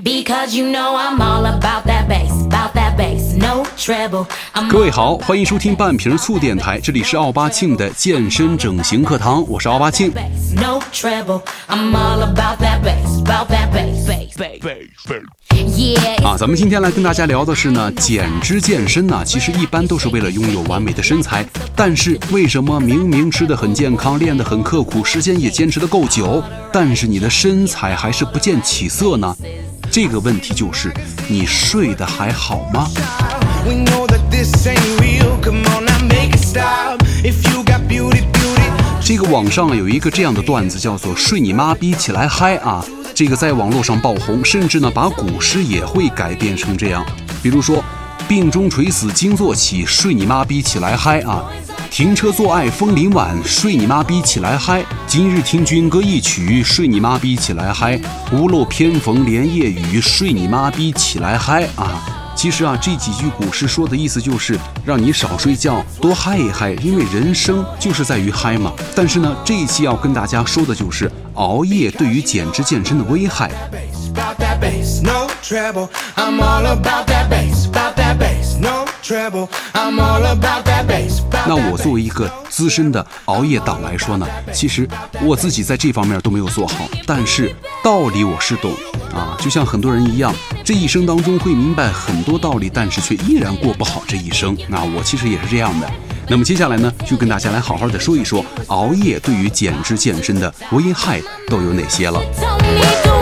Because you know I'm all about that bass, about that bass, no treble. I'm 各位好，欢迎收听半瓶醋电台，这里是奥巴庆的健身整形课堂，我是奥巴庆。no treble. I'm all about that bass, about that bass, bass, bass. Yeah, 啊，咱们今天来跟大家聊的是呢，减脂健身呢，其实一般都是为了拥有完美的身材，但是为什么明明吃的很健康，练得很刻苦，时间也坚持的够久，但是你的身材还是不见起色呢？这个问题就是你睡得还好吗.这个网上有一个这样的段子，叫做“睡你妈逼起来嗨”啊，这个在网络上爆红，甚至呢把古诗也会改编成这样，比如说“病中垂死惊坐起，睡你妈逼起来嗨”啊，“停车坐爱枫林晚，睡你妈逼起来嗨”，今日听君歌一曲，睡你妈逼起来嗨，屋漏偏逢连夜雨，睡你妈逼起来嗨啊。其实啊，这几句古诗说的意思就是让你少睡觉，多嗨一嗨，因为人生就是在于嗨嘛。但是呢，这一期要跟大家说的就是熬夜对于减脂健身的危害。Bass, no treble. I'm all about that bass, about that bass, no treble. I'm all about that bass. 那我作为一个资深的熬夜党来说呢，其实我自己在这方面都没有做好，但是道理我是懂啊，就像很多人一样，这一生当中会明白很多道理，但是却依然过不好这一生。那我其实也是这样的。那么接下来呢，就跟大家来好好的说一说熬夜对于减脂健身的危害都有哪些了。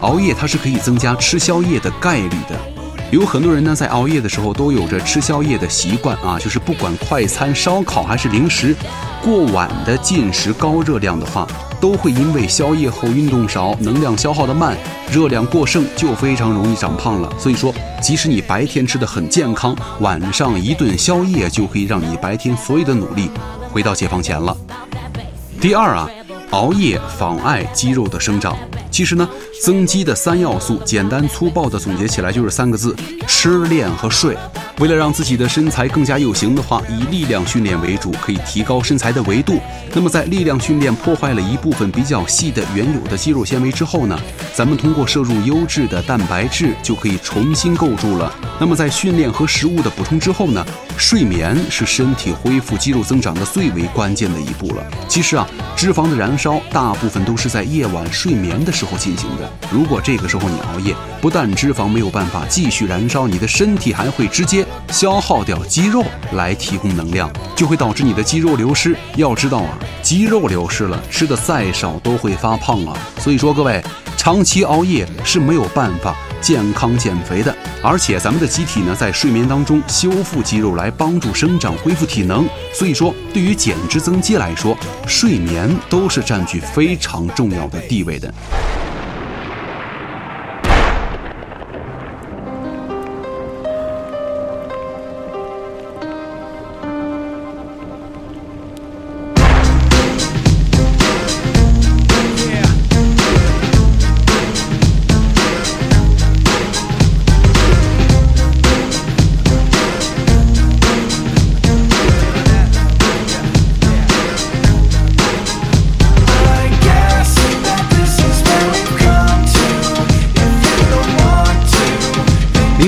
熬夜它是可以增加吃宵夜的概率的。有很多人呢，在熬夜的时候都有着吃宵夜的习惯啊，就是不管快餐、烧烤还是零食，过晚的进食高热量的话，都会因为宵夜后运动少、能量消耗的慢、热量过剩，就非常容易长胖了。所以说，即使你白天吃的很健康，晚上一顿宵夜就可以让你白天所有的努力回到解放前了。第二啊，熬夜妨碍肌肉的生长。其实呢，增肌的三要素，简单粗暴的总结起来就是三个字：吃、练和睡。为了让自己的身材更加有型的话，以力量训练为主，可以提高身材的维度。那么在力量训练破坏了一部分比较细的原有的肌肉纤维之后呢，咱们通过摄入优质的蛋白质就可以重新构筑了。那么在训练和食物的补充之后呢，睡眠是身体恢复肌肉增长的最为关键的一步了。其实啊，脂肪的燃烧大部分都是在夜晚睡眠的时候进行的。如果这个时候你熬夜，不但脂肪没有办法继续燃烧，你的身体还会直接消耗掉肌肉来提供能量，就会导致你的肌肉流失。要知道啊，肌肉流失了，吃的再少都会发胖啊。所以说各位，长期熬夜是没有办法健康减肥的。而且咱们的机体呢，在睡眠当中修复肌肉来帮助生长、恢复体能。所以说，对于减脂增肌来说，睡眠都是占据非常重要的地位的。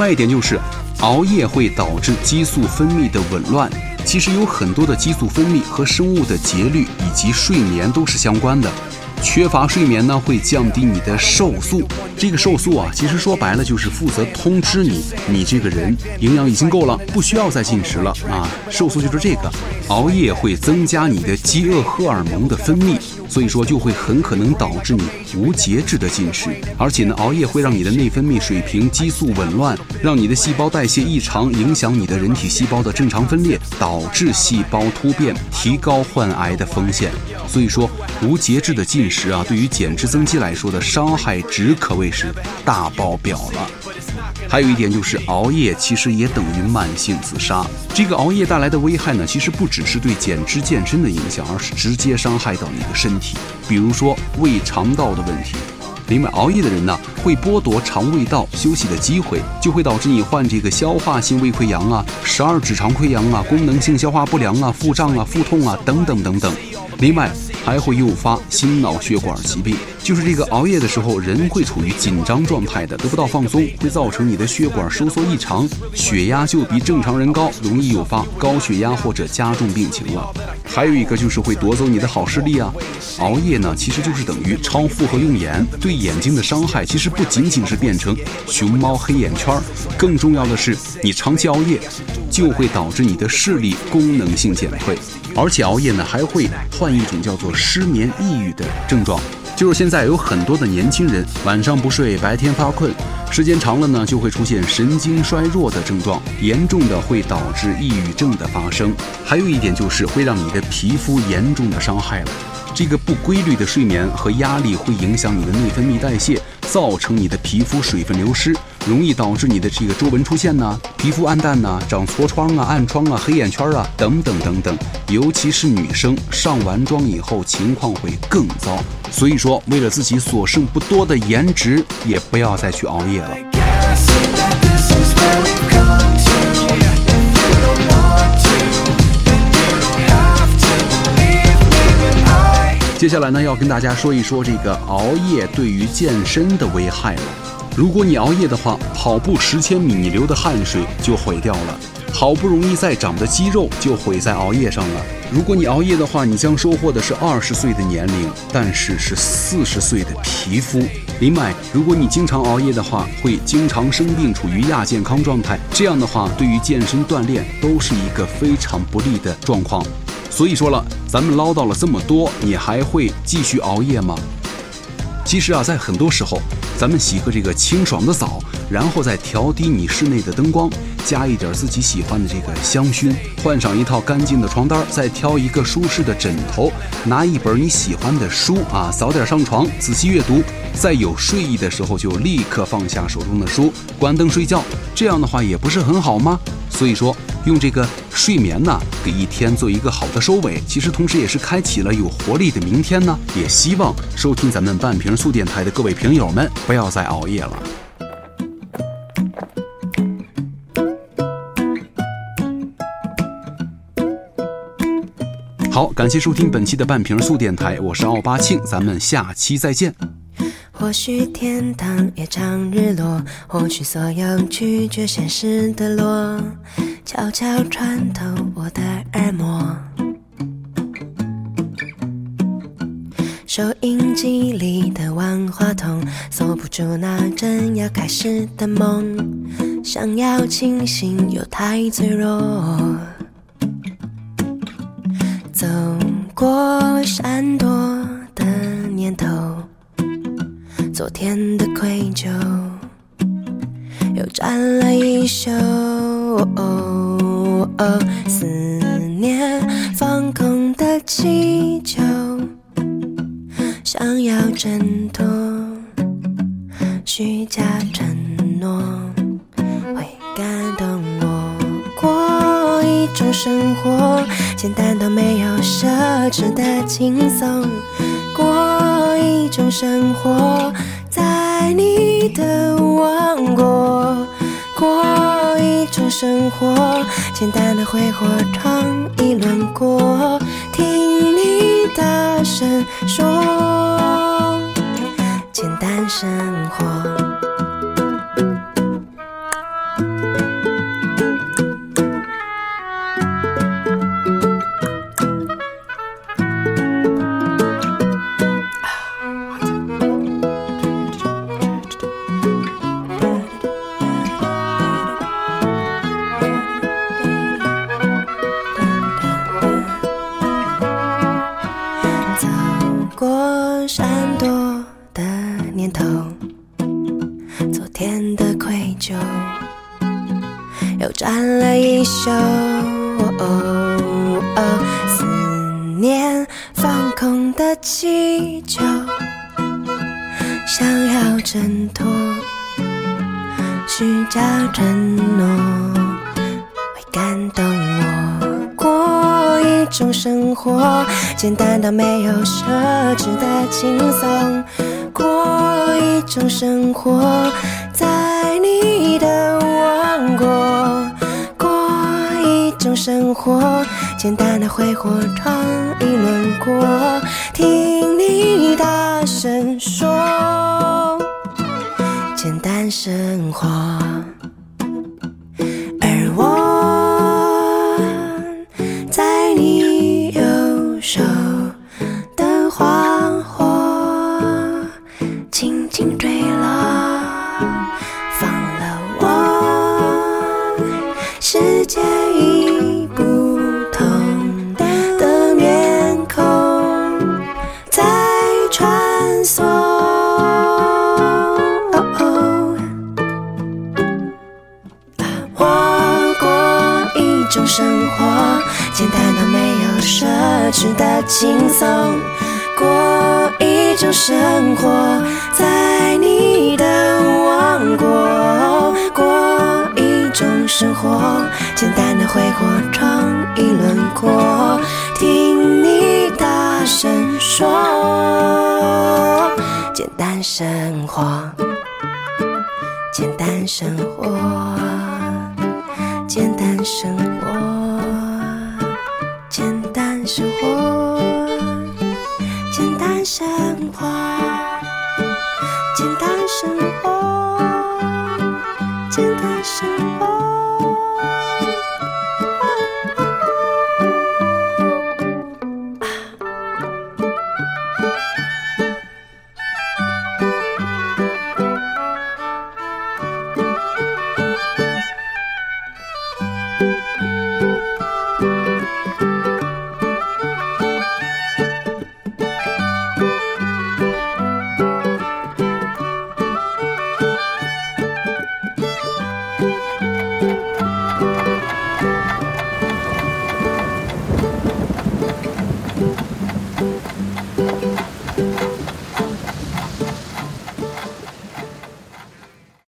外一点就是，熬夜会导致激素分泌的紊乱。其实有很多的激素分泌和生物的节律以及睡眠都是相关的。缺乏睡眠呢，会降低你的瘦素。这个瘦素啊，其实说白了就是负责通知你，你这个人营养已经够了，不需要再进食了啊。瘦素就是这个。熬夜会增加你的饥饿荷尔蒙的分泌，所以说就会很可能导致你无节制的进食。而且呢，熬夜会让你的内分泌水平激素紊乱，让你的细胞代谢异常，影响你的人体细胞的正常分裂，导致细胞突变，提高患癌的风险。所以说，无节制的进食啊，对于减脂增肌来说的伤害值可谓是大爆表了。还有一点就是熬夜其实也等于慢性自杀。这个熬夜带来的危害呢，其实不只是对减脂健身的影响，而是直接伤害到你的身体。比如说胃肠道的问题，另外，熬夜的人呢，会剥夺肠胃道休息的机会，就会导致你患这个消化性胃溃疡啊、十二指肠溃疡啊、功能性消化不良啊、腹胀啊、腹痛啊等等等等。另外，还会诱发心脑血管疾病。就是这个熬夜的时候，人会处于紧张状态的，得不到放松，会造成你的血管收缩异常，血压就比正常人高，容易诱发高血压或者加重病情了。还有一个就是会夺走你的好视力啊！熬夜呢，其实就是等于超负荷用眼，对眼睛的伤害其实不仅仅是变成熊猫黑眼圈，更重要的是，你长期熬夜就会导致你的视力功能性减退，而且熬夜呢还会患一种叫做失眠、抑郁的症状。就是现在有很多的年轻人晚上不睡，白天发困，时间长了呢，就会出现神经衰弱的症状，严重的会导致抑郁症的发生。还有一点就是会让你的皮肤严重的伤害了。这个不规律的睡眠和压力会影响你的内分泌代谢，造成你的皮肤水分流失，容易导致你的这个皱纹出现呢，皮肤暗淡呢，长痤疮啊、暗疮啊、黑眼圈啊等等等等。尤其是女生上完妆以后，情况会更糟。所以说，为了自己所剩不多的颜值，也不要再去熬夜了。接下来呢，要跟大家说一说这个熬夜对于健身的危害了。如果你熬夜的话，跑步十千米，你流的汗水就毁掉了，好不容易再长的肌肉就毁在熬夜上了。如果你熬夜的话，你将收获的是二十岁的年龄，但是是四十岁的皮肤。另外，如果你经常熬夜的话，会经常生病，处于亚健康状态。这样的话，对于健身锻炼都是一个非常不利的状况。所以说了，咱们唠叨了这么多，你还会继续熬夜吗？其实啊，在很多时候，咱们洗个这个清爽的澡，然后再调低你室内的灯光，加一点自己喜欢的这个香薰，换上一套干净的床单，再挑一个舒适的枕头，拿一本你喜欢的书啊，早点上床，仔细阅读，在有睡意的时候就立刻放下手中的书，关灯睡觉。这样的话也不是很好吗？所以说，用这个睡眠呢，给一天做一个好的收尾，其实同时也是开启了有活力的明天呢。也希望收听咱们半瓶醋电台的各位评友们，不要再熬夜了。好，感谢收听本期的半瓶醋电台，我是奥巴庆，咱们下期再见。或许天堂也常日落，或许所有拒绝现实的落，悄悄穿透我的耳膜。收音机里的万花筒，锁不住那正要开始的梦，想要清醒又太脆弱。走过山洞一休。思念放空的气球，想要挣脱虚假承诺，会感动我。过一种生活，简单到没有奢侈的轻松。过一种生活，在你的王国。过一种生活，简单的挥霍尝一轮过，听你大声说，简单生活。的气球，想要挣脱虚假承诺。会感动我。过一种生活，简单到没有奢侈的轻松。过一种生活，在生活，简单的挥霍闯一轮过，听你大声说，简单生活。生活，简单到没有奢侈的轻松。过一种生活，在你的王国。过一种生活，简单的挥霍闯一轮廓，听你大声说，简单生活。简单生活，简单生活，花简单生活简单生活。